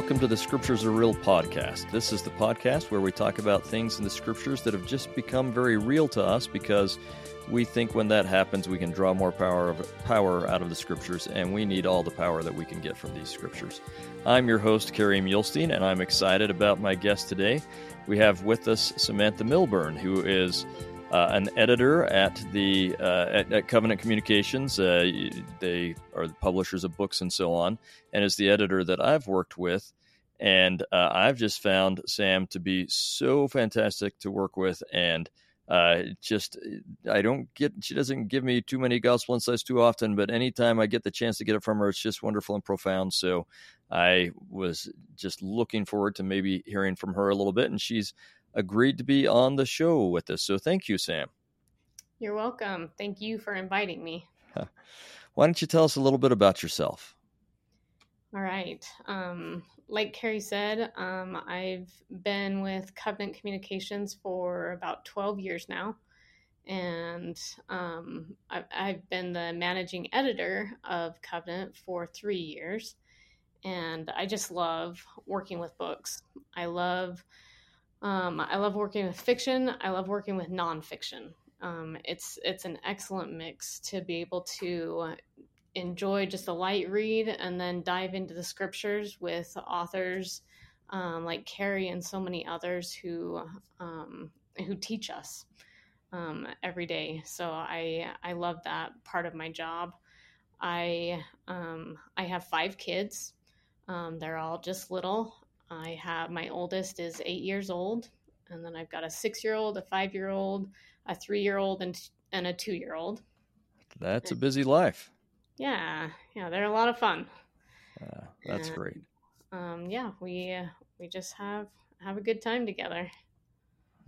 Welcome to the Scriptures Are Real podcast. This is the podcast where we talk about things in the Scriptures that have just become very real to us because we think when that happens, we can draw more power of, power out of the Scriptures, and we need all the power that we can get from these Scriptures. I'm your host, Kerry Muhlestein, and I'm excited about my guest today. We have with us Samantha Millburn, who is uh, an editor at the uh, at, at, Covenant Communications. Uh, they are the publishers of books and so on, and is the editor that I've worked with. And uh, I've just found Sam to be so fantastic to work with, and uh, just I don't get she doesn't give me too many gospel insights too often, but anytime I get the chance to get it from her, it's just wonderful and profound. So I was just looking forward to maybe hearing from her a little bit, and she's agreed to be on the show with us. So thank you, Sam. You're welcome. Thank you for inviting me. Why don't you tell us a little bit about yourself? All right. Um, like Kerry said, um, I've been with Covenant Communications for about 12 years now. And um, I've, I've, been the managing editor of Covenant for three years. And I just love working with books. I love um, I love working with fiction. I love working with nonfiction. Um, it's it's an excellent mix to be able to enjoy just a light read and then dive into the scriptures with authors um, like Kerry and so many others who um, who teach us um, every day. So I I love that part of my job. I um, I have five kids. they're all just little. I have my oldest is eight years old, and then I've got a six year old, a five year old, a three year old, and and a two year old. That's a busy life. Yeah, yeah, they're a lot of fun. Uh, that's and, great. Um, yeah, we uh, we just have have a good time together.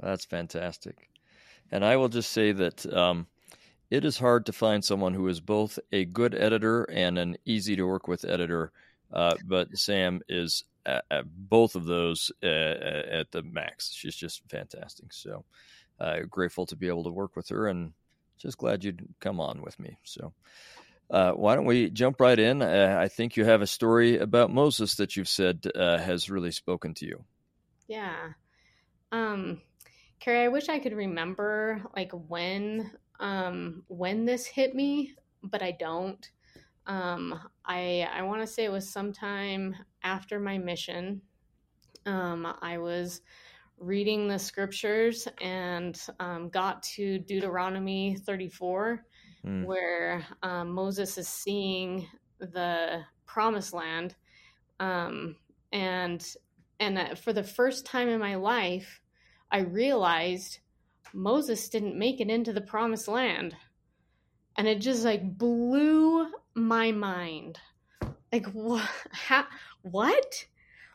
That's fantastic, and I will just say that um, it is hard to find someone who is both a good editor and an easy to work with editor. Uh, but Sam is at, at both of those uh, at the max. She's just fantastic. So uh, grateful to be able to work with her, and just glad you'd come on with me. So. Uh, why don't we jump right in? Uh, I think you have a story about Moses that you've said uh, has really spoken to you. Yeah. Um, Kerry, I wish I could remember like when um, when this hit me, but I don't. Um, I I want to say it was sometime after my mission. Um, I was reading the scriptures and um, got to Deuteronomy 34, mm. where um, Moses is seeing the promised land. Um, and and uh, for the first time in my life, I realized Moses didn't make it into the promised land. And it just like blew my mind. Like what? what?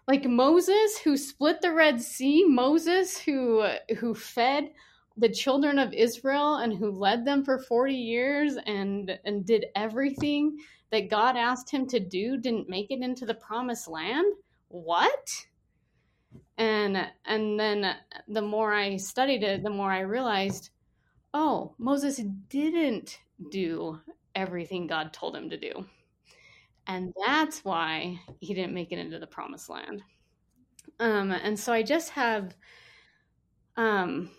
Like Moses who split the Red Sea, Moses who who fed the children of Israel and who led them for 40 years and and did everything that God asked him to do didn't make it into the promised land? What? And and then the more I studied it, the more I realized, oh, Moses didn't do everything God told him to do. And that's why he didn't make it into the promised land. Um, and so I just have, um,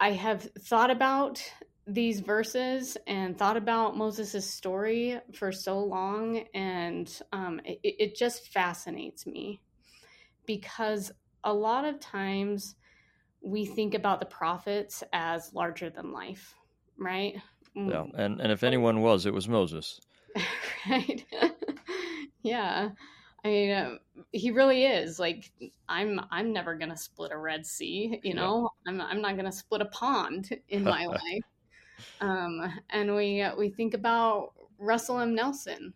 I have thought about these verses and thought about Moses' story for so long, and um, it, it just fascinates me because a lot of times we think about the prophets as larger than life, right? Yeah, and and if anyone was, it was Moses. right. Yeah. I mean, uh, he really is like I'm. I'm never gonna split a Red Sea. You know, yeah. I'm. I'm not gonna split a pond in my life. Um, and we uh, we think about Russell M. Nelson.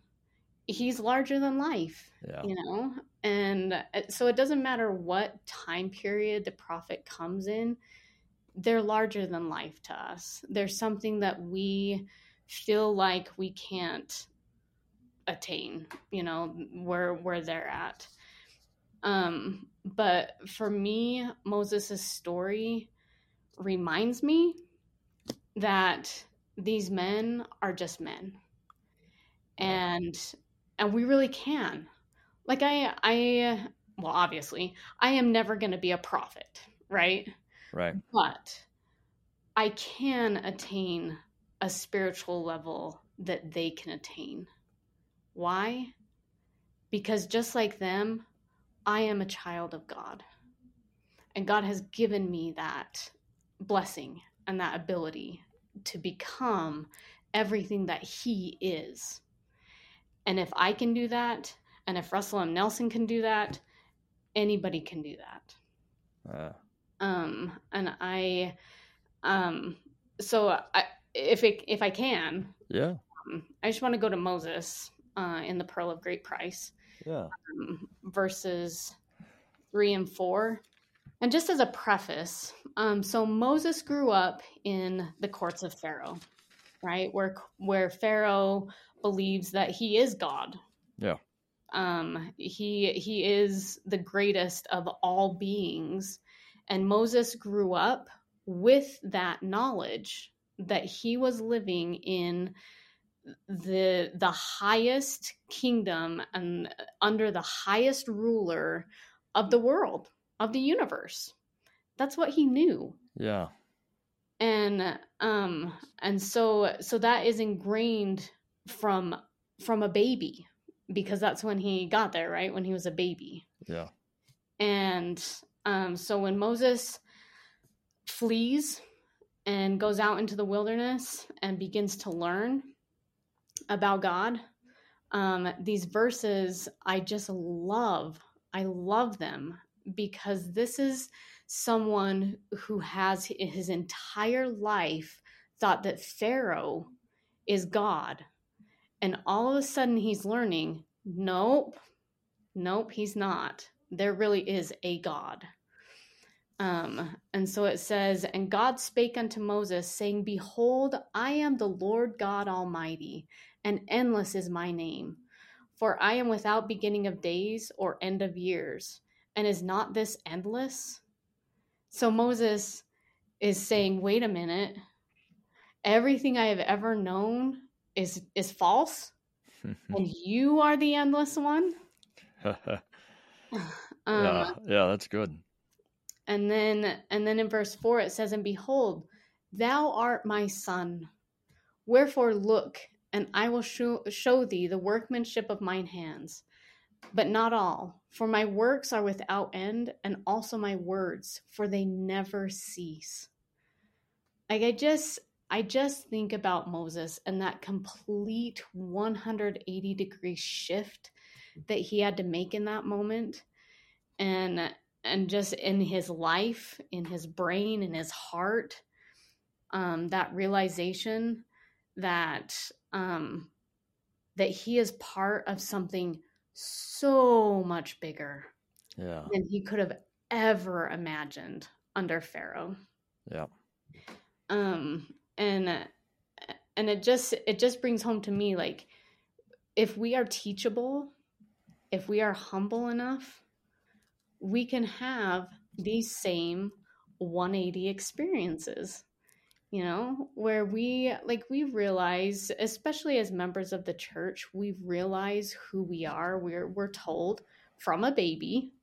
He's larger than life. Yeah. You know, and uh, so it doesn't matter what time period the prophet comes in they're larger than life to us. They're something that we feel like we can't attain, you know, where where they're at. Um, but for me, Moses' story reminds me that these men are just men. And and we really can. like I I well obviously I am never going to be a prophet, right? Right. But I can attain a spiritual level that they can attain. Why? Because just like them, I am a child of God. And God has given me that blessing and that ability to become everything that He is. And if I can do that, and if Russell M. Nelson can do that, anybody can do that. Uh. Um, and I, um, so I, if it, if I can, yeah, um, I just want to go to Moses uh, in the Pearl of Great Price, yeah, um, verses three and four. And just as a preface, um, so Moses grew up in the courts of Pharaoh, right? Where where Pharaoh believes that he is God. Yeah. Um, he he is the greatest of all beings, and Moses grew up with that knowledge that he was living in the the highest kingdom and under the highest ruler of the world of the universe. That's what he knew. Yeah. And um and so so that is ingrained from from a baby because that's when he got there right? When he was a baby. Yeah. And um so when moses flees and goes out into the wilderness and begins to learn about God. Um, these verses, I just love. I love them because this is someone who has his entire life thought that Pharaoh is God. And all of a sudden he's learning, nope, nope, he's not. There really is a God. Um, and so it says, And God spake unto Moses, saying, Behold, I am the Lord God Almighty, and endless is my name. For I am without beginning of days or end of years. And is not this endless? So Moses is saying, Wait a minute. Everything I have ever known is is false, and you are the endless one. um, yeah, yeah, that's good. And then and then in verse 4 it says and behold thou art my son wherefore look and I will show, show thee the workmanship of mine hands but not all for my works are without end and also my words for they never cease. Like I just I just think about Moses and that complete 180 degree shift that he had to make in that moment and and just in his life, in his brain, in his heart, um, that realization that um, that he is part of something so much bigger yeah. than he could have ever imagined under Pharaoh. Yeah. Um, and and it just it just brings home to me like if we are teachable, if we are humble enough we can have these same 180 experiences you know where we like we realize especially as members of the church we realize who we are. We're we're told from a baby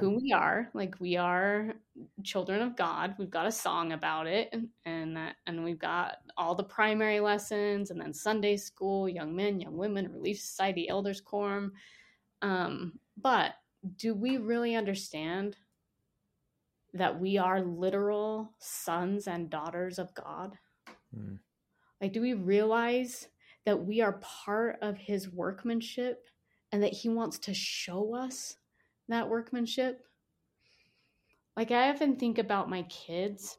who we are. Like we are children of god. We've got a song about it and and, and we've got all the primary lessons and then sunday school young men young women relief society elders quorum. Um, but do we really understand that we are literal sons and daughters of God? Mm. Like, do we realize that we are part of his workmanship and that he wants to show us that workmanship? Like, I often think about my kids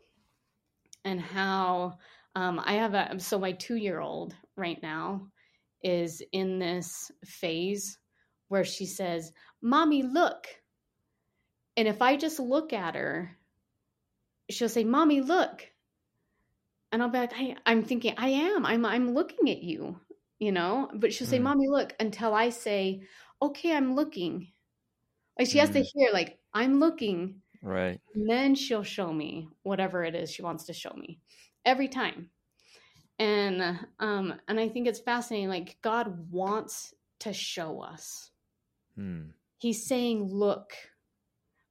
and how um, I have a, so my two year old right now is in this phase where she says, Mommy, look. And if I just look at her, she'll say, Mommy, look. And I'll be like, I, I'm thinking, I am. I'm I'm looking at you, you know? But she'll say, mm. Mommy, look, until I say, Okay, I'm looking. Like she mm. has to mm. hear, like, I'm looking. Right. And then she'll show me whatever it is she wants to show me. Every time. And um, and I think it's fascinating, like God wants to show us Hmm. He's saying, Look,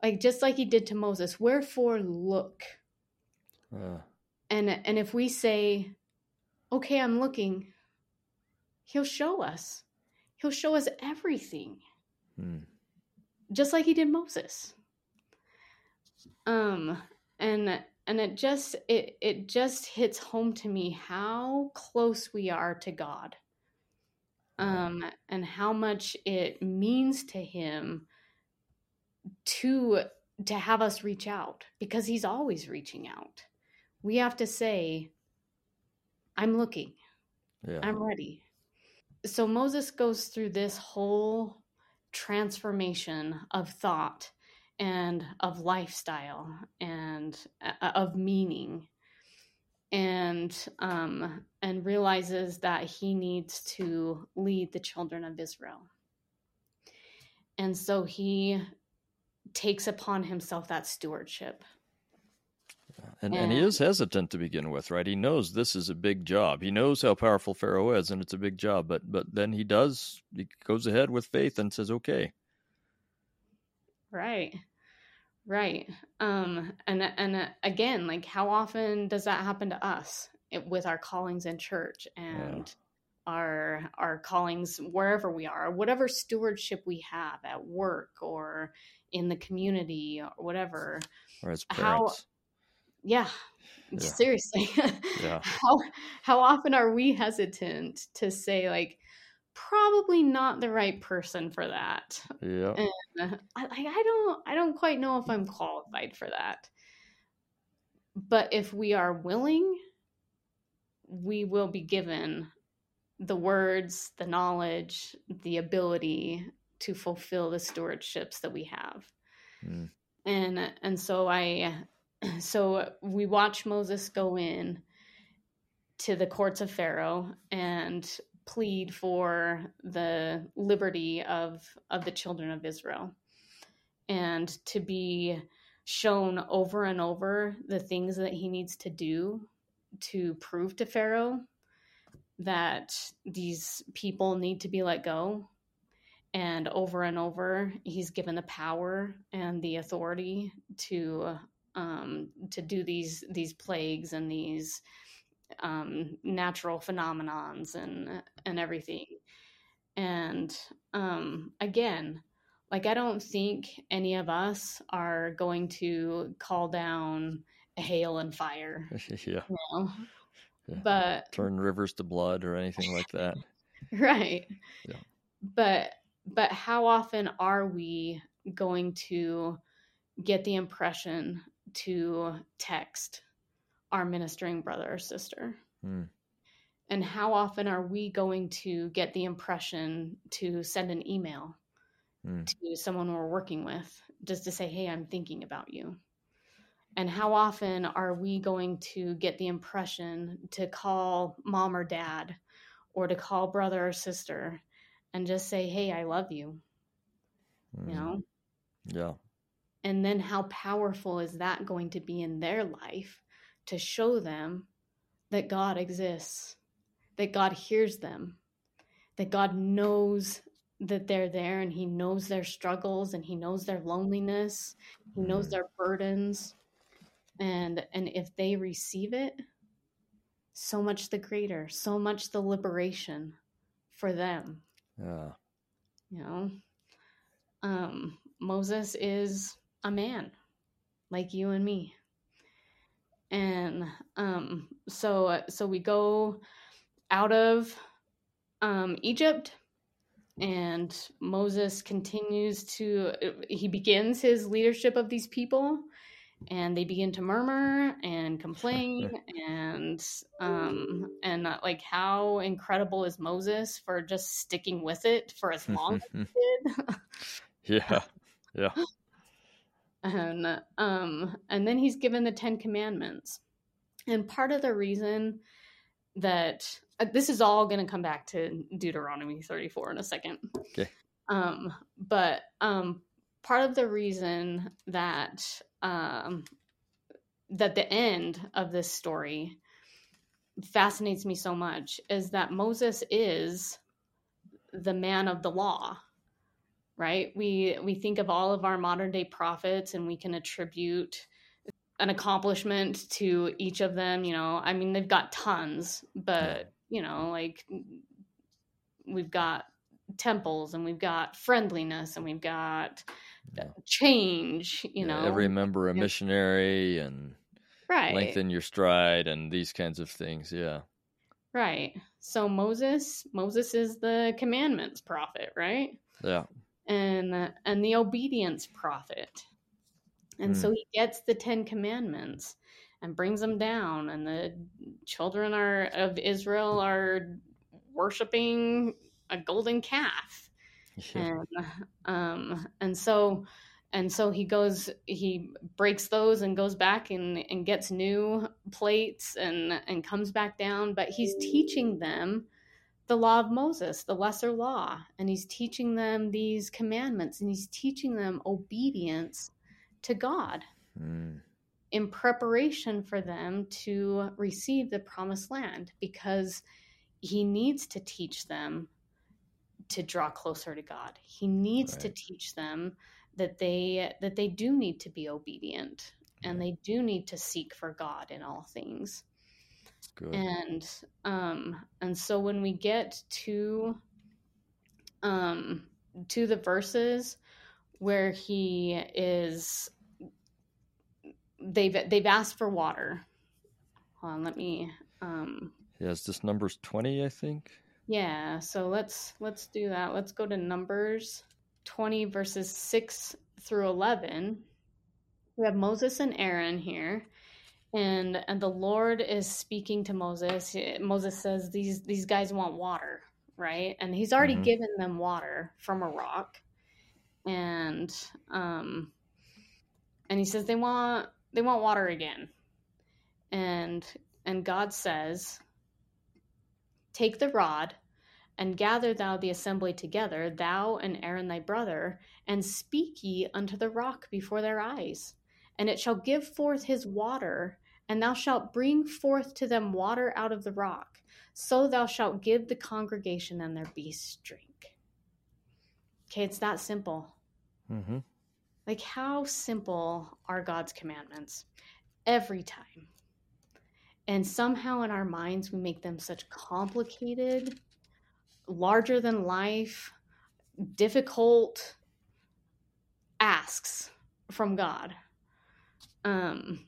like just like he did to Moses, wherefore look. Uh, And and if we say, Okay, I'm looking, he'll show us. He'll show us everything. hmm. Just like he did Moses. Um and and it just it it just hits home to me how close we are to God. Um and how much it means to him to to have us reach out because he's always reaching out. We have to say I'm looking. Yeah. I'm ready. So Moses goes through this whole transformation of thought and of lifestyle and uh, of meaning and um and realizes that he needs to lead the children of Israel. And so he takes upon himself that stewardship. And, and he is hesitant to begin with, right? He knows this is a big job. He knows how powerful Pharaoh is, and it's a big job. But but then he does. He goes ahead with faith and says, "Okay, Right. Right. Um and and uh, again, like how often does that happen to us it, with our callings in church and our our callings wherever we are, whatever stewardship we have at work or in the community or whatever. or as How- parents, Yeah. Yeah. Seriously. Yeah. How how often are we hesitant to say like probably not the right person for that? yeah, Uh, I, I I don't I don't quite know if I'm qualified for that. But if we are willing, we will be given the words, the knowledge, the ability to fulfill the stewardships that we have. Mm. And and so I so we watch Moses go in to the courts of Pharaoh and plead for the liberty of of the children of Israel and to be shown over and over the things that he needs to do to prove to Pharaoh that these people need to be let go and over and over he's given the power and the authority to um, to do these these plagues and these um, natural phenomenons and and everything. And um, again, like I don't think any of us are going to call down hail and fire, yeah. you know. Yeah. But Turn rivers to blood or anything like that. right. Yeah. But but how often are we going to get the impression to text our ministering brother or sister? Hmm. And how often are we going to get the impression to send an email Hmm. to someone we're working with just to say, hey, I'm thinking about you? And how often are we going to get the impression to call mom or dad or to call brother or sister and just say, hey, I love you? Hmm. You know? Yeah. And then how powerful is that going to be in their life to show them that God exists, that God hears them, that God knows that they're there and He knows their struggles and He knows their loneliness, He knows Mm. their burdens. And and if they receive it, so much the greater, so much the liberation for them. Yeah. you know? Um moses is a man like you and me. And um so so we go out of um egypt and moses continues to he begins his leadership of these people and they begin to murmur and complain and um and uh, like how incredible is moses for just sticking with it for as long as he did yeah. Yeah. and um and then he's given the 10 commandments and part of the reason that uh, this is all going to come back to deuteronomy 34 in a second Okay. um but um part of the reason that um that the end of this story fascinates me so much is that moses is the man of the law right? We we think of all of our modern day prophets and we can attribute an accomplishment to each of them, you know. I mean, they've got tons, but you know, like we've got temples and we've got friendliness and we've got yeah. change, you know. Every member a missionary and right. lengthen your stride and these kinds of things, yeah. Right. So Moses, Moses is the commandments prophet, right? Yeah. And and the obedience prophet. And mm. so he gets the 10 commandments and brings them down and the children are of Israel are worshiping a golden calf. Yeah. And um and so and so he goes he breaks those and goes back and, and gets new plates and and comes back down but he's teaching them the law of moses the lesser law and he's teaching them these commandments and he's teaching them obedience to god mm. in preparation for them to receive the promised land because he needs to teach them to draw closer to god he needs right. to teach them that they that they do need to be obedient and they do need to seek for God in all things. Good. And um and so when we get to um to the verses where he is they've they've asked for water. Hold on, let me um Yeah, is this numbers 20, I think? Yeah, so let's let's do that. Let's go to numbers 20 verses 6 through 11 we have moses and aaron here and and the lord is speaking to moses moses says these these guys want water right and he's already mm-hmm. given them water from a rock and um and he says they want they want water again and and god says take the rod and gather thou the assembly together, thou and Aaron thy brother, and speak ye unto the rock before their eyes. And it shall give forth his water, and thou shalt bring forth to them water out of the rock. So thou shalt give the congregation and their beasts drink. Okay, it's that simple. Mm-hmm. Like, how simple are God's commandments? Every time. And somehow in our minds, we make them such complicated larger than life, difficult asks from God. Um,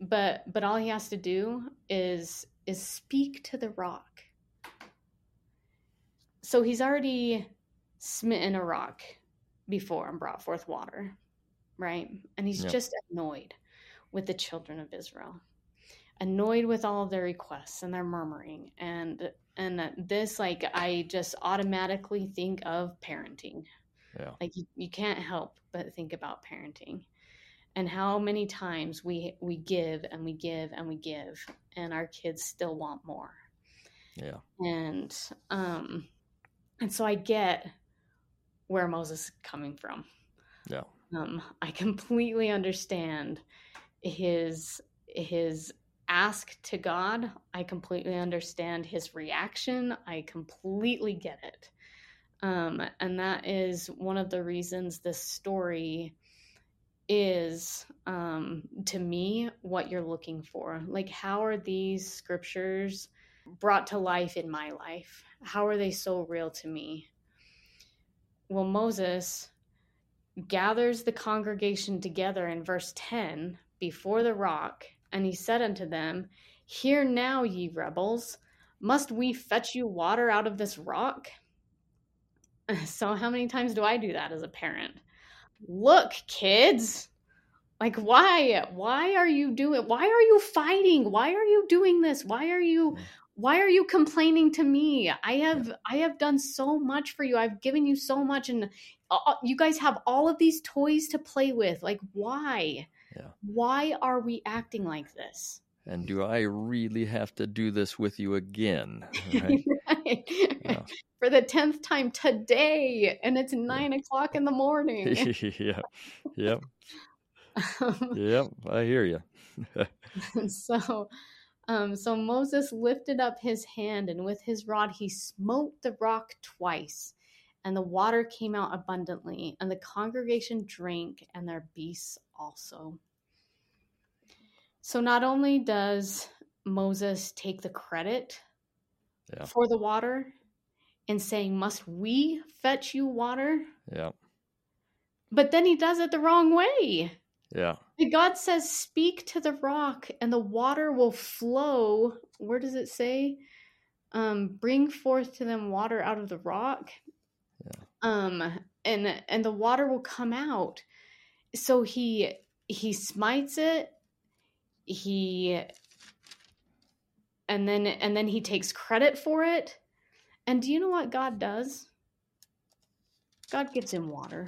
but but all he has to do is is speak to the rock. So he's already smitten a rock before and brought forth water, right? And he's yep. just annoyed with the children of Israel, annoyed with all of their requests and their murmuring and and this like i just automatically think of parenting. Yeah. Like you, you can't help but think about parenting and how many times we we give and we give and we give and our kids still want more. Yeah. And um and so i get where moses is coming from. Yeah. Um i completely understand his his ask to God, I completely understand his reaction. I completely get it. Um, and that is one of the reasons this story is, um, to me, what you're looking for. Like, how are these scriptures brought to life in my life? How are they so real to me? Well, Moses gathers the congregation together in verse 10 before the rock and he said unto them, Hear now, ye rebels, must we fetch you water out of this rock? So, how many times do I do that as a parent? Look, kids, like why why are you doing why are you fighting? Why are you doing this? Why are you mm. why are you complaining to me? I have i have done so much for you. I've given you so much. And uh, you guys have all of these toys to play with. Like why yeah. Why are we acting like this? And do I really have to do this with you again? Right? right. Yeah. For the tenth time today, and it's nine yeah. o'clock in the morning. yeah. Yep. Um, yep. I hear you. so, um, so Moses lifted up his hand, and with his rod he smote the rock twice, and the water came out abundantly, and the congregation drank, and their beasts also. So not only does Moses take the credit Yeah. for the water and saying, Must we fetch you water? Yeah. But then he does it the wrong way. Yeah. God says, Speak to the rock, and the water will flow. Where does it say? Um, bring forth to them water out of the rock. Yeah. Um, and and the water will come out. So he he smites it. He and then and then he takes credit for it. And do you know what God does? God gives him water.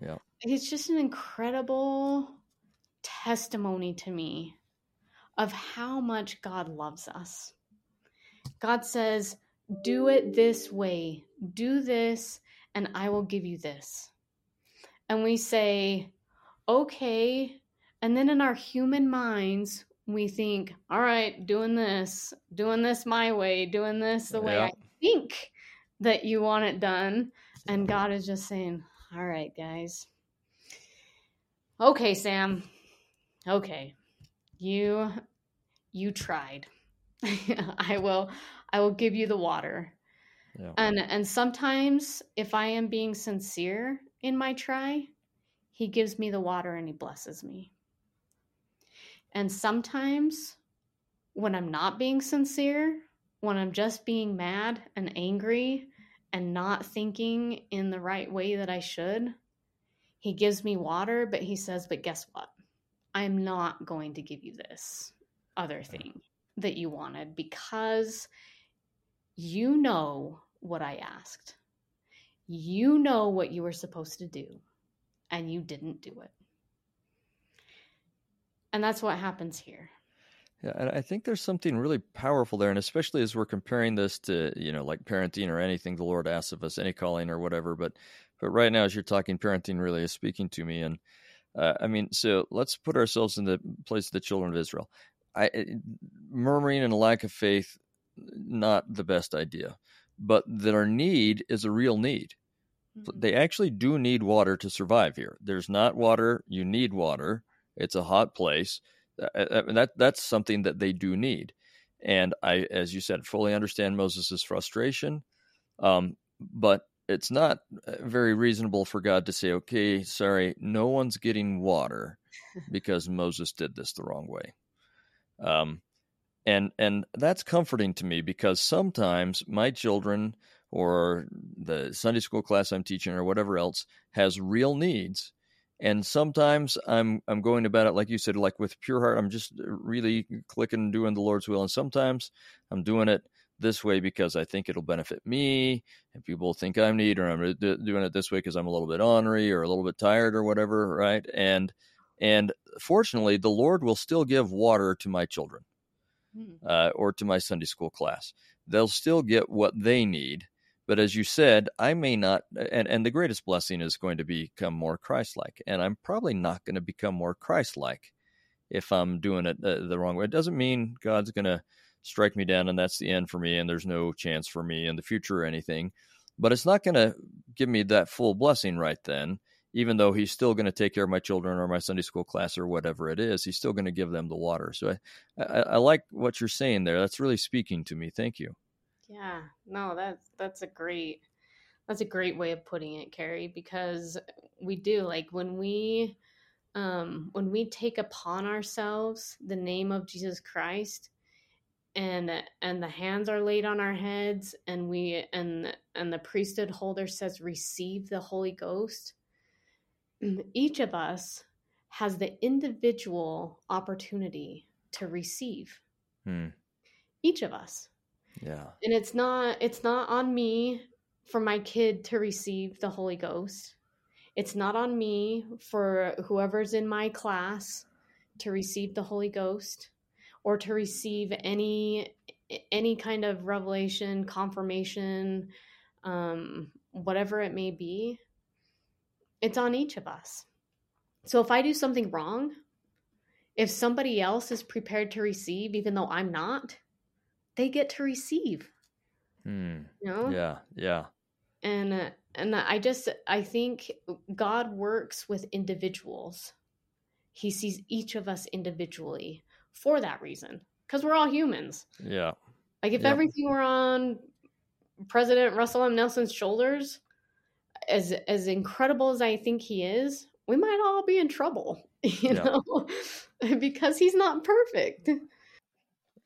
Yeah. It's just an incredible testimony to me of how much God loves us. God says, Do it this way, do this, and I will give you this. And we say, Okay. And then in our human minds, we think, All right, doing this, doing this my way, doing this the way Yeah. I think that you want it done. And God is just saying, All right, guys. Okay, Sam. Okay. You you tried. I will I will give you the water. Yeah. And and sometimes if I am being sincere in my try, he gives me the water and he blesses me. And sometimes when I'm not being sincere, when I'm just being mad and angry and not thinking in the right way that I should, he gives me water, but he says, But guess what? I'm not going to give you this other uh-huh. thing that you wanted because you know what I asked. You know what you were supposed to do, and you didn't do it. And that's what happens here. Yeah, and I think there's something really powerful there, and especially as we're comparing this to, you know, like parenting or anything the Lord asks of us, any calling or whatever. But, but right now, as you're talking, parenting really is speaking to me. And uh, I mean, so let's put ourselves in the place of the children of Israel. I murmuring and a lack of faith, not the best idea, but that our need is a real need. They actually do need water to survive here. There's not water; you need water. It's a hot place that that's something that they do need. And i as you said fully understand moses's frustration um, but it's not very reasonable for god to say okay sorry no one's getting water because moses did this the wrong way. Um, and and that's comforting to me because sometimes my children or the sunday school class i'm teaching or whatever else has real needs and sometimes i'm i'm going about it like you said like with pure heart i'm just uh, really clicking and doing the lord's will and sometimes i'm doing it this way because i think it'll benefit me and people think i'm neat or i'm uh, doing it this way because i'm a little bit ornery or a little bit tired or whatever right? And and fortunately the lord will still give water to my children hmm. uh, or to my sunday school class. They'll still get what they need but as you said, I may not, and, and the greatest blessing is going to become more Christ like. And I'm probably not going to become more Christ like if I'm doing it uh, the wrong way. It doesn't mean God's going to strike me down and that's the end for me and there's no chance for me in the future or anything. But it's not going to give me that full blessing right then, even though He's still going to take care of my children or my Sunday school class or whatever it is. He's still going to give them the water. So I, I, I like what you're saying there. That's really speaking to me. Thank you. Yeah, no, that's that's a great that's a great way of putting it, Kerry, because we do like when we um when we take upon ourselves the name of Jesus Christ and and the hands are laid on our heads and we and and the priesthood holder says receive the Holy Ghost each of us has the individual opportunity to receive Hmm. each of us Yeah. and it's not it's not on me for my kid to receive the holy ghost. It's not on me for whoever's in my class to receive the holy ghost or to receive any any kind of revelation confirmation um, whatever it may be. It's on each of us. So if i do something wrong if somebody else is prepared to receive even though i'm not they get to receive Hmm. you know Yeah. Yeah. and and I just I think God works with individuals. He sees each of us individually for that reason because we're all humans. Yeah. Like if everything were on President Russell M. Nelson's shoulders, as as incredible as I think he is, we might all be in trouble, you yeah. know, because he's not perfect.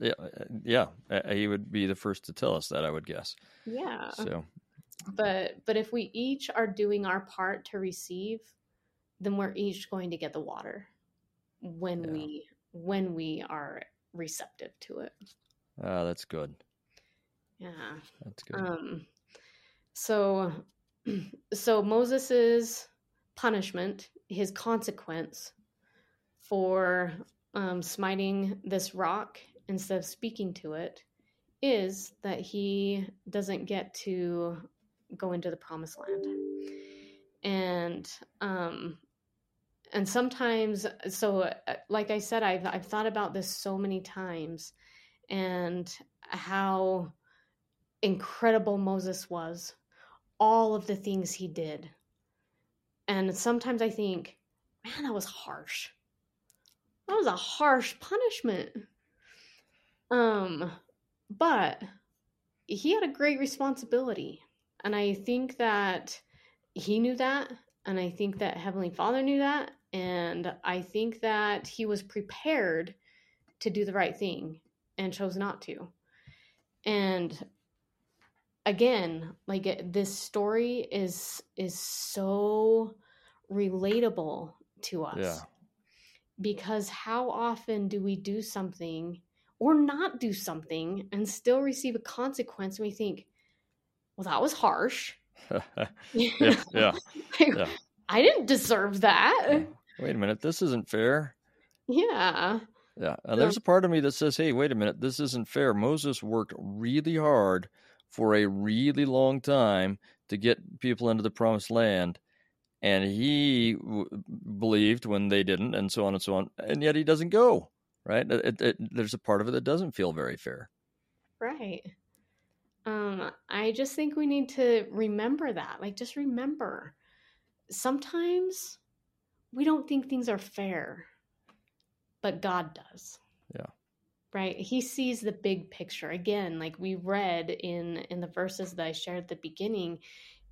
Yeah, uh, yeah, he would be the first to tell us that. I would guess. Yeah. So, but but if we each are doing our part to receive, then we're each going to get the water when yeah. we when we are receptive to it. Ah, that's good. Yeah. That's good. Um so so Moses's punishment, his consequence for um, smiting this rock instead of speaking to it is that he doesn't get to go into the promised land. And um and sometimes so uh, like I said I've I've thought about this so many times and how incredible Moses was all of the things he did. And sometimes I think, man, that was harsh. That was a harsh punishment. Um, but he had a great responsibility. And I think that he knew that. And I think that Heavenly Father knew that. And I think that he was prepared to do the right thing and chose not to. And again like this story is is so relatable to us yeah. because how often do we do something or not do something and still receive a consequence and we think well that was harsh. Yeah, yeah, yeah. i didn't deserve that. Wait a minute this isn't fair. Yeah. Yeah and there's a part of me that says hey wait a minute this isn't fair. Moses worked really hard for a really long time to get people into the promised land and he w- believed when they didn't and so on and so on and yet he doesn't go right? It, it, there's a part of it that doesn't feel very fair. Right. Um i just think we need to remember that like just remember sometimes we don't think things are fair but god does. Yeah. Right? He sees the big picture. Again like we read in in the verses that i shared at the beginning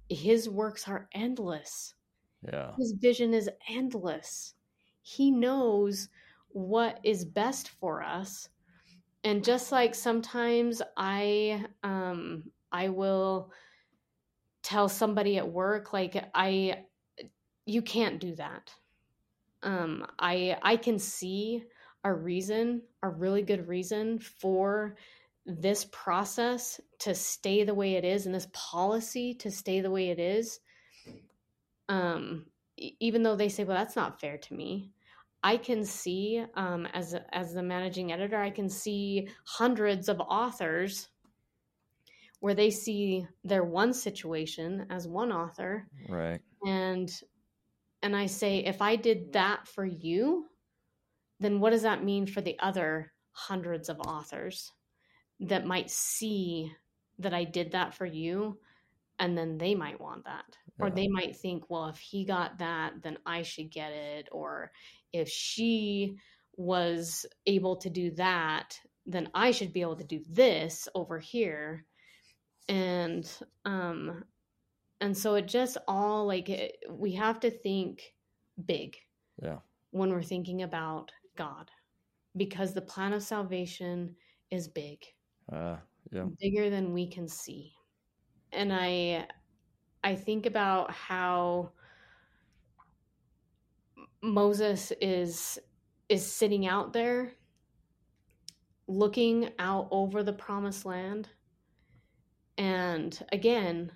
his works are endless. Yeah. His vision is endless. He knows what is best for us. And just like sometimes i um i will tell somebody at work like i you can't do that. Um i i can see a reason, a really good reason for this process to stay the way it is and this policy to stay the way it is. Um even though they say well that's not fair to me i can see um as as the managing editor i can see hundreds of authors where they see their one situation as one author right and and i say if i did that for you then what does that mean for the other hundreds of authors that might see that I did that for you? And then they might want that. Yeah. Or they might think, well, if he got that, then I should get it. Or if she was able to do that, then I should be able to do this over here. And, um, and so it just all like it, we have to think big. Yeah. When we're thinking about God because the plan of salvation is big. Uh, yeah. Bigger than we can see. And I I think about how Moses is is sitting out there looking out over the promised land and again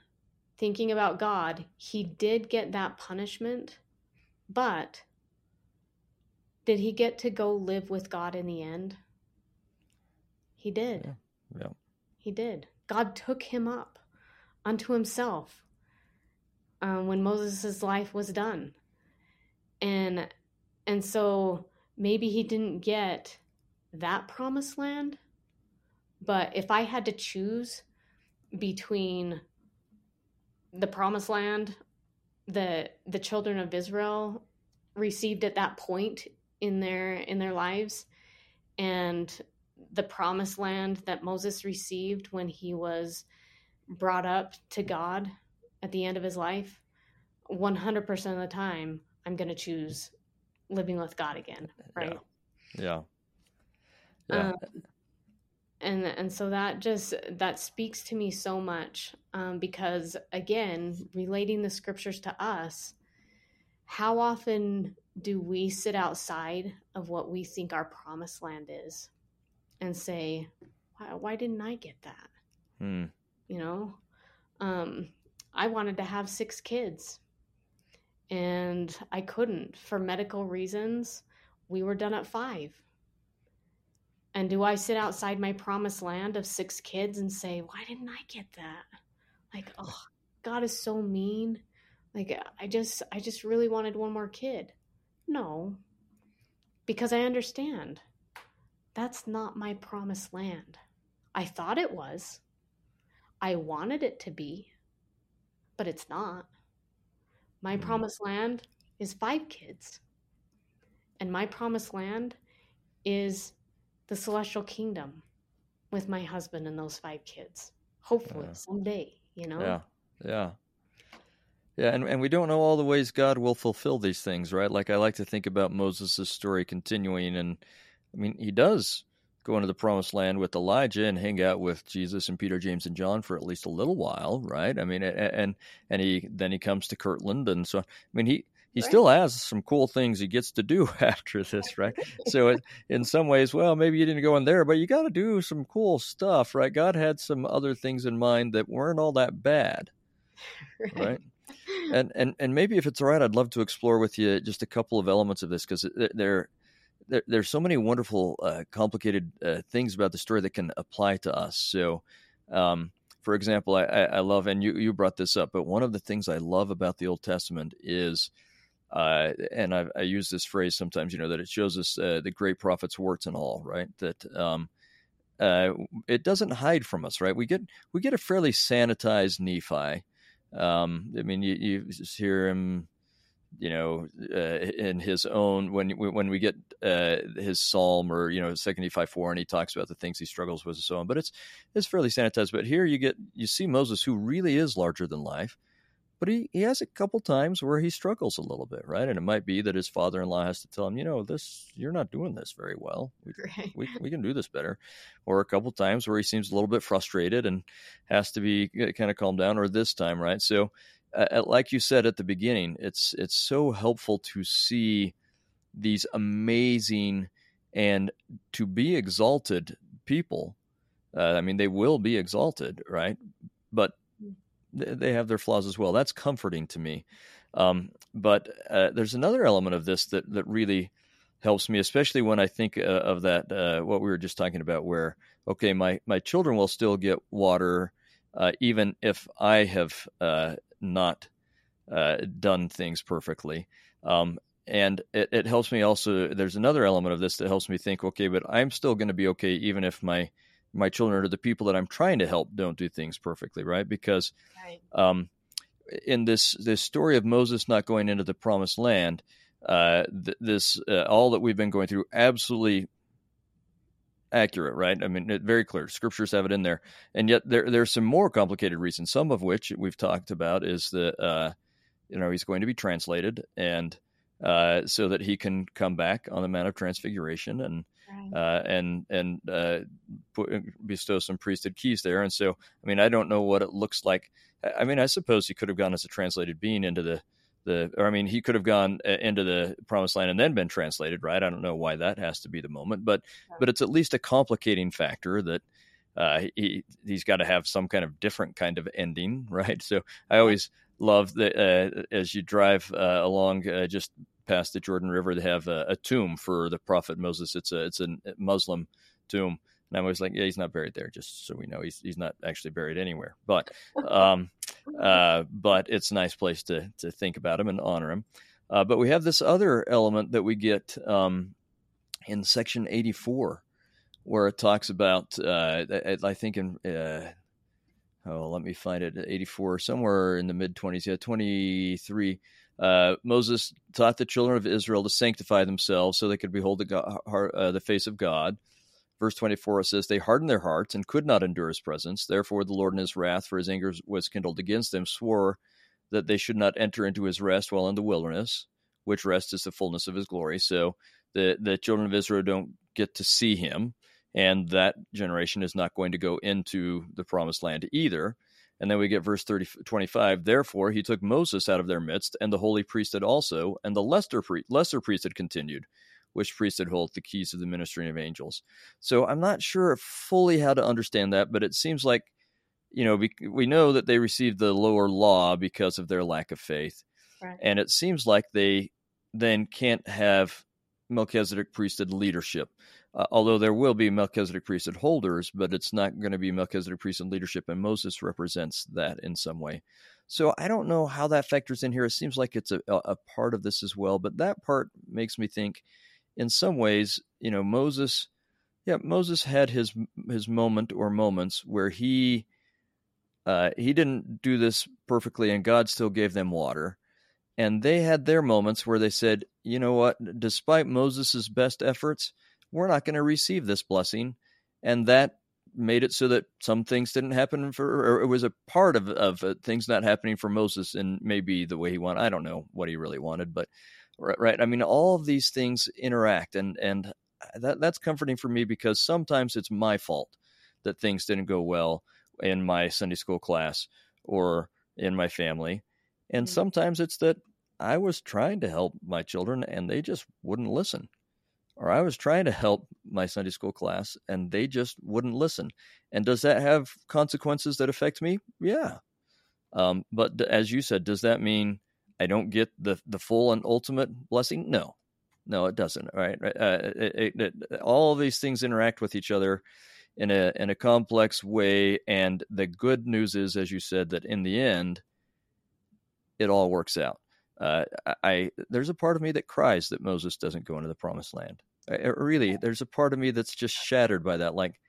thinking about God, he did get that punishment, but did he get to go live with God in the end? He did. Yeah. yeah. He did. God took him up unto himself um, when Moses' life was done. And and so maybe he didn't get that promised land, but if I had to choose between the promised land the the children of Israel received at that point in their in their lives and the promised land that Moses received when he was brought up to God at the end of his life 100% of the time I'm going to choose living with God again right? Yeah yeah, yeah. Um, and and so that just that speaks to me so much um, because again relating the scriptures to us how often do we sit outside of what we think our promised land is and say why, why didn't i get that? Hmm. you know? Um, i wanted to have six kids and i couldn't for medical reasons we were done at five and do I sit outside my promised land of six kids and say, why didn't I get that? Like, oh, God is so mean. Like, I just, I just really wanted one more kid. No, because I understand that's not my promised land. I thought it was. I wanted it to be, but it's not. My mm-hmm. promised land is five kids. And my promised land is the celestial kingdom with my husband and those five kids. Hopefully, yeah. someday, you know? Yeah, yeah. Yeah, and, and we don't know all the ways God will fulfill these things, right? Like I like to think about Moses' story continuing, and I mean, he does go into the promised land with Elijah and hang out with Jesus and Peter, James, and John for at least a little while, right? I mean, and and he then he comes to Kirtland, and so I mean, he he right. still has some cool things he gets to do after this, right? so it, in some ways, well, maybe you didn't go in there, but you got to do some cool stuff, right? God had some other things in mind that weren't all that bad, right? right? And and and maybe if it's all right, I'd love to explore with you just a couple of elements of this because there. There, there's so many wonderful, uh, complicated uh, things about the story that can apply to us. So, um, for example, I, I, love, and you, you brought this up, but one of the things I love about the Old Testament is uh, and I, I, use this phrase sometimes, you know, that it shows us uh, the great prophets' warts and all, right? That um, uh, it doesn't hide from us, right? We get we get a fairly sanitized Nephi. Um, I mean, you, you, hear him, you know, uh, in his own when when we get uh, his psalm or you know Second Nephi four, and he talks about the things he struggles with and so on. But it's it's fairly sanitized. But here you get you see Moses, who really is larger than life but he, he has a couple times where he struggles a little bit, right? And it might be that his father in law has to tell him, you know, this you're not doing this very well. We, right. we, we can do this better. Or a couple times where he seems a little bit frustrated and has to be uh, kind of calmed down. Or this time, right? So, uh, like you said at the beginning, it's it's so helpful to see these amazing and to be exalted people. Uh, I mean, they will be exalted, right? But they have their flaws as well. That's comforting to me. Um, but uh, there's another element of this that that really helps me, especially when I think uh, of that uh, what we were just talking about, where okay, my my children will still get water uh, even if I have uh, not uh, done things perfectly. Um, and it, it helps me also. There's another element of this that helps me think, okay, but I'm still going to be okay even if my my children or the people that I'm trying to help don't do things perfectly, right? Because right. Um, in this this story of Moses not going into the promised land, uh, th- this uh, all that we've been going through absolutely accurate, right? I mean, very clear. Scriptures have it in there, and yet there there's some more complicated reasons. Some of which we've talked about is that uh, you know he's going to be translated, and uh, so that he can come back on the Mount of Transfiguration and uh, and and uh, put, bestow some priesthood keys there. And so, I mean, I don't know what it looks like. I mean, I suppose he could have gone as a translated being into the the, or I mean, he could have gone uh, into the promised land and then been translated, right? I don't know why that has to be the moment, but but it's at least a complicating factor that uh, he he's got to have some kind of different kind of ending, right? So I always love that uh, as you drive uh, along uh, just past the Jordan River, they have a, a, tomb for the prophet Moses. It's a it's a Muslim tomb, and I'm always like, yeah, he's not buried there. Just so we know, he's he's not actually buried anywhere. But um, uh, but it's a nice place to to think about him and honor him. Uh, but we have this other element that we get um, in section 84, where it talks about uh, I think in uh, oh, let me find it. 84, somewhere in the mid 20s. Yeah, 23. Uh, Moses taught the children of Israel to sanctify themselves so they could behold the, God, uh, the face of God. Verse 24 it says, They hardened their hearts and could not endure his presence. Therefore, the Lord in his wrath, for his anger was kindled against them, swore that they should not enter into his rest while in the wilderness, which rest is the fullness of his glory. So the, the children of Israel don't get to see him, and that generation is not going to go into the promised land either. And then we get verse 30, 25. Therefore, he took Moses out of their midst, and the holy priesthood also, and the lesser, pri- lesser priesthood continued, which priesthood holds the keys of the ministry of angels. So I'm not sure fully how to understand that, but it seems like, you know, we, we know that they received the lower law because of their lack of faith. Right. And it seems like they then can't have Melchizedek priesthood leadership uh, although there will be Melchizedek priesthood holders, but it's not going to be Melchizedek priesthood leadership, and Moses represents that in some way. So I don't know how that factors in here. It seems like it's a, a part of this as well, but that part makes me think, in some ways, you know, Moses, yeah, Moses had his his moment or moments where he uh, he didn't do this perfectly, and God still gave them water. And they had their moments where they said, you know what, despite Moses' best efforts, we're not going to receive this blessing. And that made it so that some things didn't happen for, or it was a part of, of uh, things not happening for Moses and maybe the way he wanted. I don't know what he really wanted, but right. right I mean, all of these things interact and, and that, that's comforting for me because sometimes it's my fault that things didn't go well in my Sunday school class or in my family. And mm-hmm. sometimes it's that I was trying to help my children and they just wouldn't listen or I was trying to help my Sunday school class and they just wouldn't listen. And does that have consequences that affect me? Yeah. Um, but as you said, does that mean I don't get the the full and ultimate blessing? No, no, it doesn't. Right? Uh, it, it, it, all these things interact with each other in a in a complex way, and the good news is, as you said, that in the end, it all works out uh, I there's a part of me that cries that Moses doesn't go into the promised land. I, really, there's a part of me that's just shattered by that. Like,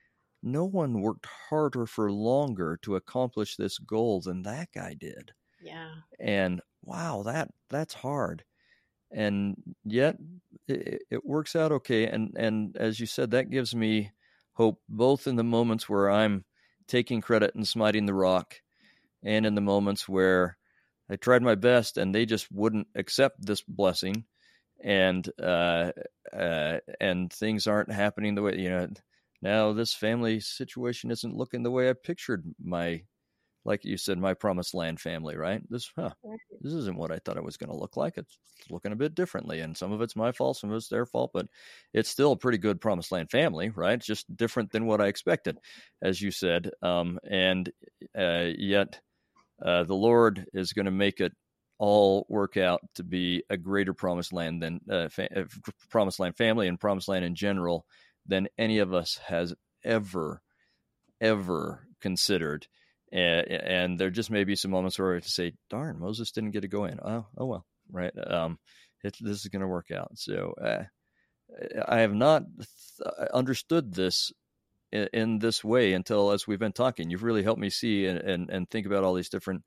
no one worked harder for longer to accomplish this goal than that guy did. Yeah. And wow, that that's hard. And yet it, it works out okay. And and as you said, that gives me hope both in the moments where I'm taking credit and smiting the rock, and in the moments where I tried my best, and they just wouldn't accept this blessing, and uh, uh, and things aren't happening the way you know. Now this family situation isn't looking the way I pictured my, like you said, my promised land family. Right? This huh, this isn't what I thought it was going to look like. It's looking a bit differently, and some of it's my fault, some of it's their fault, but it's still a pretty good promised land family, right? It's just different than what I expected, as you said, um, and uh, yet uh, the Lord is going to make it all work out to be a greater promised land than uh, fa- uh, promised land family and promised land in general than any of us has ever ever considered and, and there just may be some moments where I to say darn moses didn't get to go in oh oh well right um it, this is going to work out so uh, i have not th- understood this in, in, this way until as we've been talking. You've really helped me see and, and, and think about all these different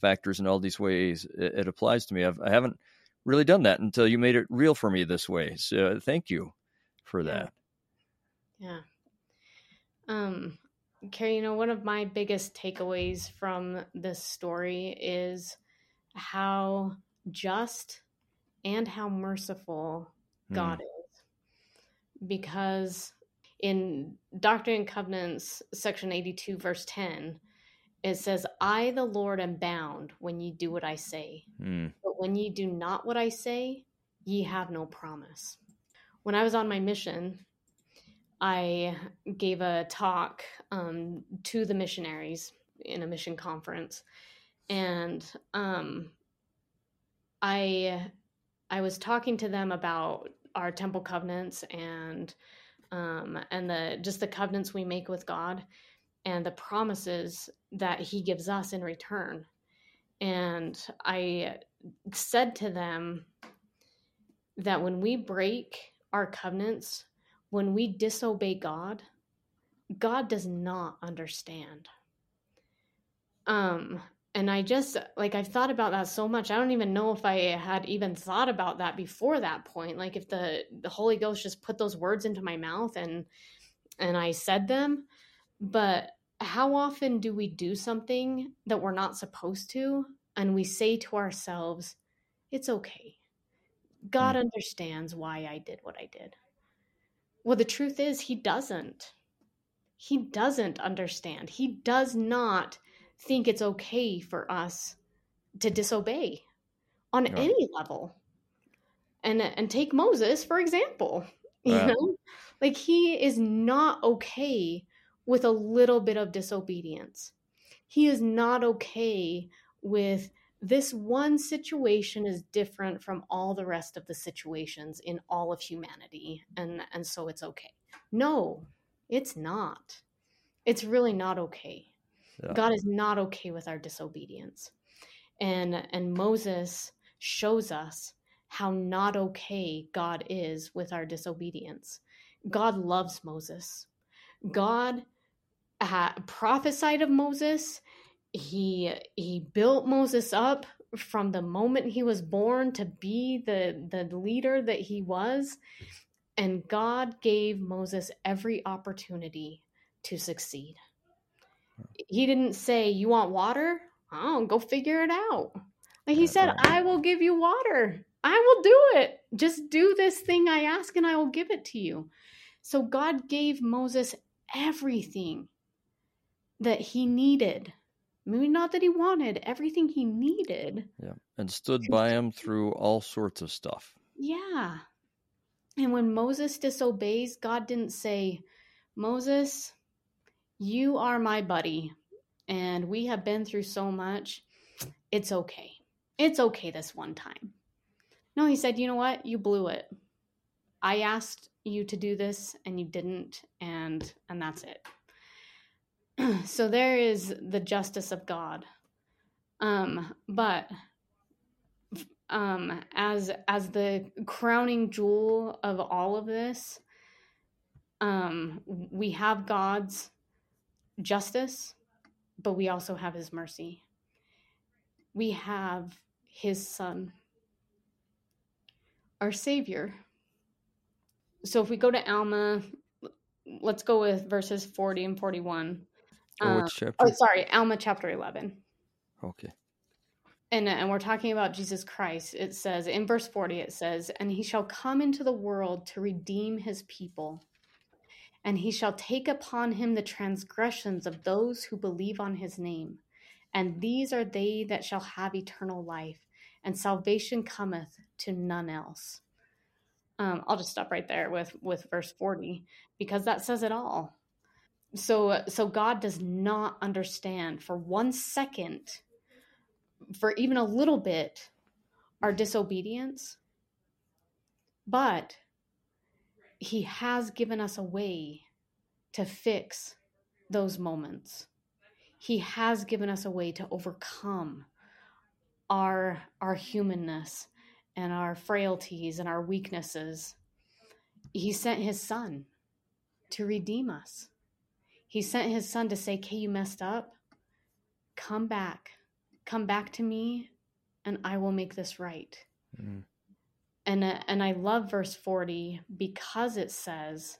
factors and all these ways it, it applies to me. I've, I haven't really done that until you made it real for me this way. So thank you for that. Yeah. Um, Kerry, you know, one of my biggest takeaways from this story is how just and how merciful hmm. God is. Because in Doctrine and Covenants, section 82, verse 10, it says, I, the Lord, am bound when ye do what I say. Mm. But when ye do not what I say, ye have no promise. When I was on my mission, I gave a talk um, to the missionaries in a mission conference. And um, I I was talking to them about our temple covenants and um, and the just the covenants we make with God and the promises that He gives us in return. And I said to them that when we break our covenants, when we disobey God, God does not understand. Um, and I just like I've thought about that so much. I don't even know if I had even thought about that before that point. Like if the the Holy Ghost just put those words into my mouth and and I said them, but how often do we do something that we're not supposed to and we say to ourselves, it's okay. God mm. understands why I did what I did. Well, the truth is, he doesn't. He doesn't understand. He does not think it's okay for us to disobey on any level. And and take Moses for example. You know? Like he is not okay with a little bit of disobedience. He is not okay with this one situation is different from all the rest of the situations in all of humanity and and so it's okay. No, it's not. It's really not okay. Yeah. God is not okay with our disobedience. And and Moses shows us how not okay God is with our disobedience. God loves Moses. God uh, prophesied of Moses. He he built Moses up from the moment he was born to be the the leader that he was and God gave Moses every opportunity to succeed he didn't say, You want water? Oh, go figure it out. Like he said, uh-huh. I will give you water. I will do it. Just do this thing I ask and I will give it to you. So God gave Moses everything that he needed. Maybe not that he wanted, everything he needed. Yeah. And stood by him through all sorts of stuff. Yeah. And when Moses disobeys, God didn't say, Moses, you are my buddy, and we have been through so much. It's okay. It's okay this one time. No, he said, You know what? You blew it. I asked you to do this and you didn't and and that's it. so there is the justice of God. Um but um as as the crowning jewel of all of this um we have God's justice, but we also have his mercy. We have his son, our savior. So if we go to Alma, let's go with verses 40 and 41. Oh, which chapter? oh, sorry, Alma chapter 11. Okay. And, and we're talking about Jesus Christ. It says in verse 40, it says, And he shall come into the world to redeem his people and he shall take upon him the transgressions of those who believe on his name. And these are they that shall have eternal life, and salvation cometh to none else. Um, I'll just stop right there with with verse forty because that says it all. So so God does not understand for one second, for even a little bit, our disobedience, but he has given us a way to fix those moments. He has given us a way to overcome our our humanness and our frailties and our weaknesses. He sent his son to redeem us. He sent his son to say, "Okay, you messed up. Come back. Come back to me and I will make this right." Mm. And, uh, and I love verse 40 because it says,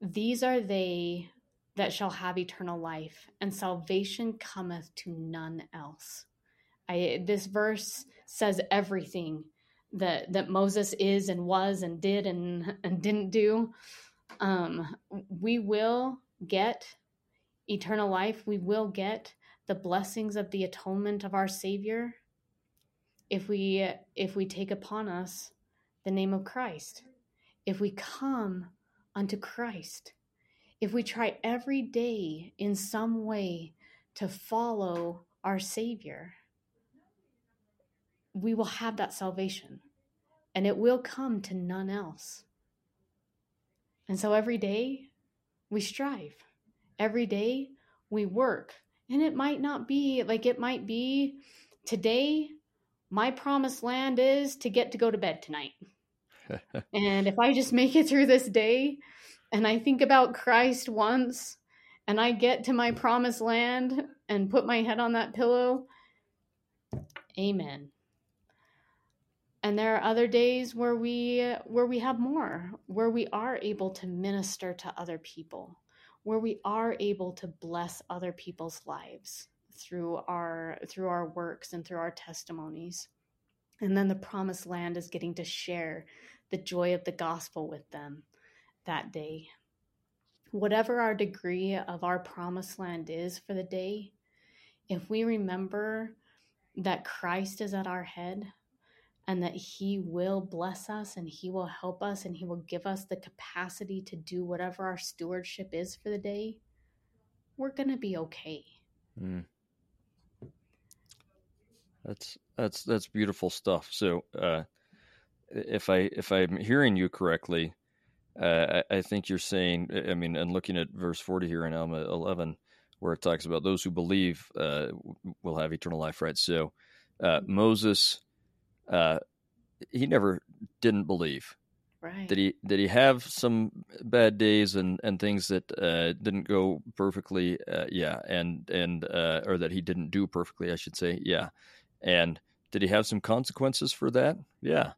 These are they that shall have eternal life, and salvation cometh to none else. I, this verse says everything that, that Moses is and was and did and, and didn't do. Um, we will get eternal life. We will get the blessings of the atonement of our Savior if we if we take upon us the name of Christ, if we come unto Christ, if we try every day in some way to follow our Savior, we will have that salvation and it will come to none else. And so every day we strive, every day we work. And it might not be like it might be today my promised land is to get to go to bed tonight. and if I just make it through this day and I think about Christ once and I get to my promised land and put my head on that pillow, amen. And there are other days where we where we have more, where we are able to minister to other people, where we are able to bless other people's lives through our through our works and through our testimonies. And then the promised land is getting to share the joy of the gospel with them that day. Whatever our degree of our promised land is for the day, if we remember that Christ is at our head and that He will bless us and He will help us and He will give us the capacity to do whatever our stewardship is for the day, we're going to be okay. Mm. That's that's that's beautiful stuff. So, uh, if I if I'm hearing you correctly, uh, I, I, think you're saying. I mean, and looking at verse forty here in Alma eleven, where it talks about those who believe uh, will have eternal life. Right. So, uh, Moses, uh, he never didn't believe. Right. Did he did he have some bad days and, and things that uh, didn't go perfectly? Uh, yeah, and and uh, or that he didn't do perfectly, I should say. Yeah, and did he have some consequences for that? Yeah.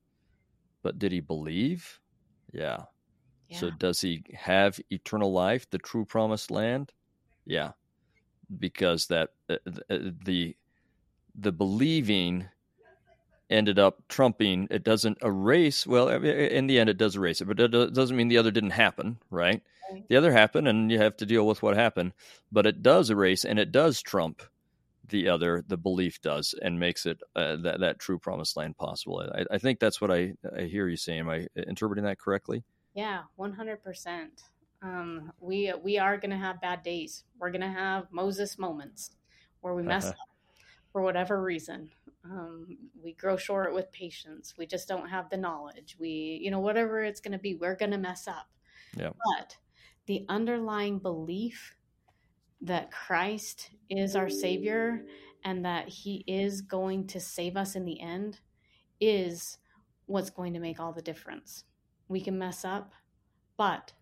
But did he believe? Yeah. yeah. So does he have eternal life, the true promised land? Yeah. Because that uh, uh the the believing ended up trumping it doesn't erase well in the end it does erase it but it doesn't mean the other didn't happen right? The other happened and you have to deal with what happened but it does erase and it does trump the other the belief does and makes it uh, that that true promised land possible. I, I, think that's what I, I hear you saying. Am i interpreting that correctly? Yeah 100% um, we we are going to have bad days. We're going to have moses moments where we mess uh-huh. up for whatever reason um, we grow short with patience we just don't have the knowledge we you know whatever it's going to be we're going to mess up yeah. but the underlying belief that Christ is our Savior and that He is going to save us in the end is what's going to make all the difference. We can mess up, but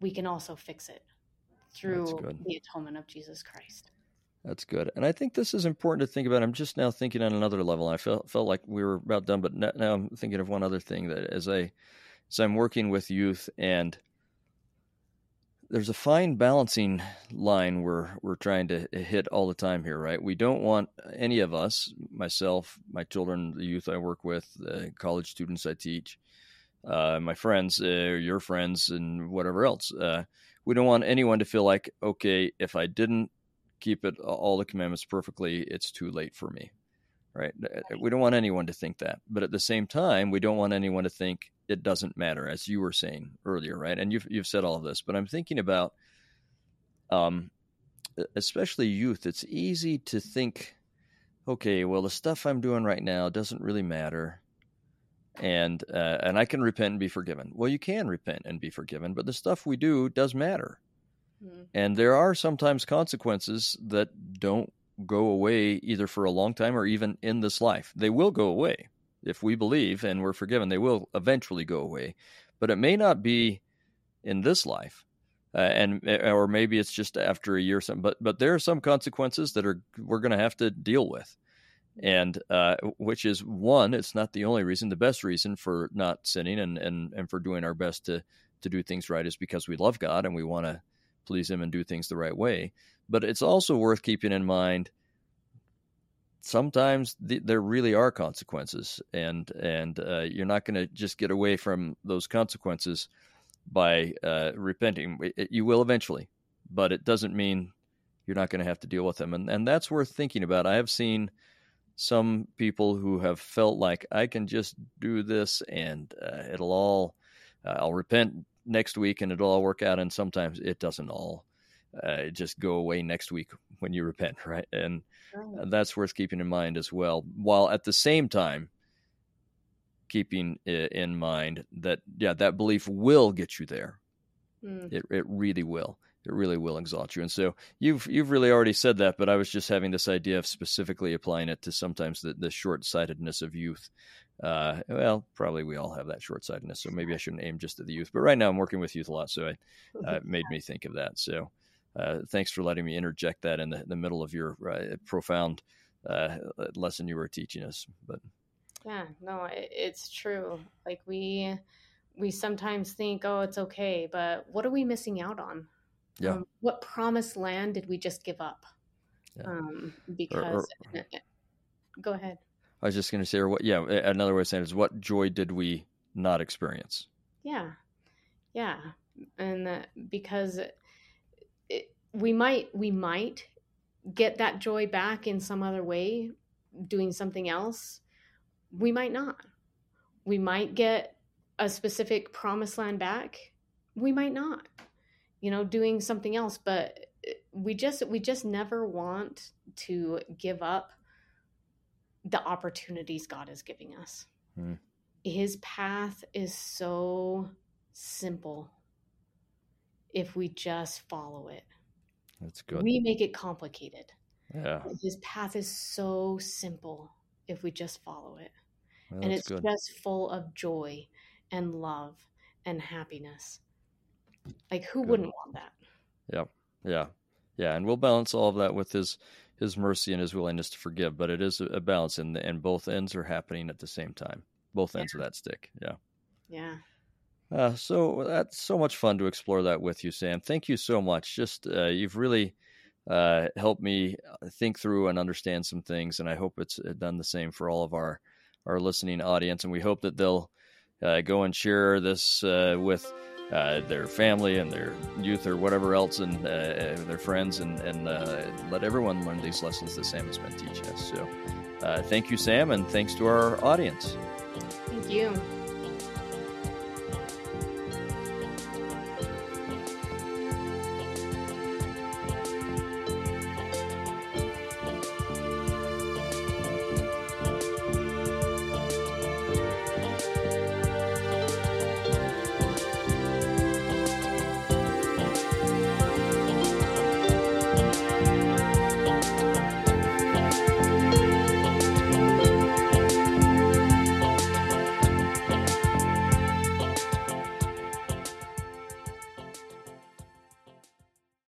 we can also fix it through the atonement of Jesus Christ. That's good. And I think this is important to think about. I'm just now thinking on another level. I felt felt like we were about done, but now I'm thinking of one other thing that as I as I'm working with youth and there's a fine balancing line we're we're trying to hit all the time here, right? We don't want any of us, myself, my children, the youth I work with, the college students I teach, uh, my friends, uh, your friends, and whatever else. Uh, we don't want anyone to feel like, okay, if I didn't keep it all the commandments perfectly, it's too late for me, right? We don't want anyone to think that, but at the same time, we don't want anyone to think it doesn't matter, as you were saying earlier, right? And you've you've said all of this, but I'm thinking about, um, especially youth. It's easy to think, okay, well, the stuff I'm doing right now doesn't really matter, and uh, and I can repent and be forgiven. Well, you can repent and be forgiven, but the stuff we do does matter, mm-hmm. and there are sometimes consequences that don't go away either for a long time or even in this life. They will go away if we believe and we're forgiven, they will eventually go away. But it may not be in this life. Uh, and eh, or maybe it's just after a year or something. But but there are some consequences that are we're going to have to deal with, and uh, which is one. It's not the only reason. The best reason for not sinning and and and for doing our best to to do things right is because we love God and we want to please Him and do things the right way. But it's also worth keeping in mind sometimes the, there really are consequences, and and uh, you're not going to just get away from those consequences by uh, repenting. It, you will eventually, but it doesn't mean you're not going to have to deal with them, and and that's worth thinking about. I have seen some people who have felt like I can just do this and uh, it'll all uh, I'll repent next week and it'll all work out, and sometimes it doesn't all uh, just go away next week when you repent, right? And right. that's worth keeping in mind as well. While at the same time, keeping in mind that yeah, that belief will get you there. Mm. It it really will. It really will exalt you. And so you've you've really already said that, but I was just having this idea of specifically applying it to sometimes the, the short sightedness of youth. Uh, well, probably we all have that short sightedness, so maybe I shouldn't aim just at the youth. But right now I'm working with youth a lot, so it uh, made me think of that. So uh, thanks for letting me interject that in the, the middle of your uh, profound uh, lesson you were teaching us. But yeah, no, it, it's true. Like we we sometimes think, oh, it's okay, but what are we missing out on? Yeah. Um, what promised land did we just give up? Yeah. Um, because or, or, go ahead. I was just going to say, or what? Yeah, another way of saying it is, what joy did we not experience? Yeah, yeah, and uh, because it, we might we might get that joy back in some other way, doing something else. We might not. We might get a specific promised land back. We might not. You know, doing something else, but we just we just never want to give up the opportunities God is giving us. Mm. His path is so simple if we just follow it. That's good. We make it complicated. Yeah. His path is so simple if we just follow it. Well, and it's good. just full of joy and love and happiness. Like who good. wouldn't want that? Yeah. Yeah. Yeah, and we'll balance all of that with his his mercy and his willingness to forgive, but it is a balance and and both ends are happening at the same time. Both ends yeah. of that stick. Yeah. Yeah. Uh, so that's so much fun to explore that with you, Sam. Thank you so much. Just uh, you've really uh, helped me think through and understand some things, and I hope it's uh, done the same for all of our our listening audience. And we hope that they'll uh, go and share this uh, their family and their youth or whatever else, and uh, their friends, and, and uh, let everyone learn these lessons that Sam has been teaching us. So, uh, thank you, Sam, and thanks to our audience. Thank you.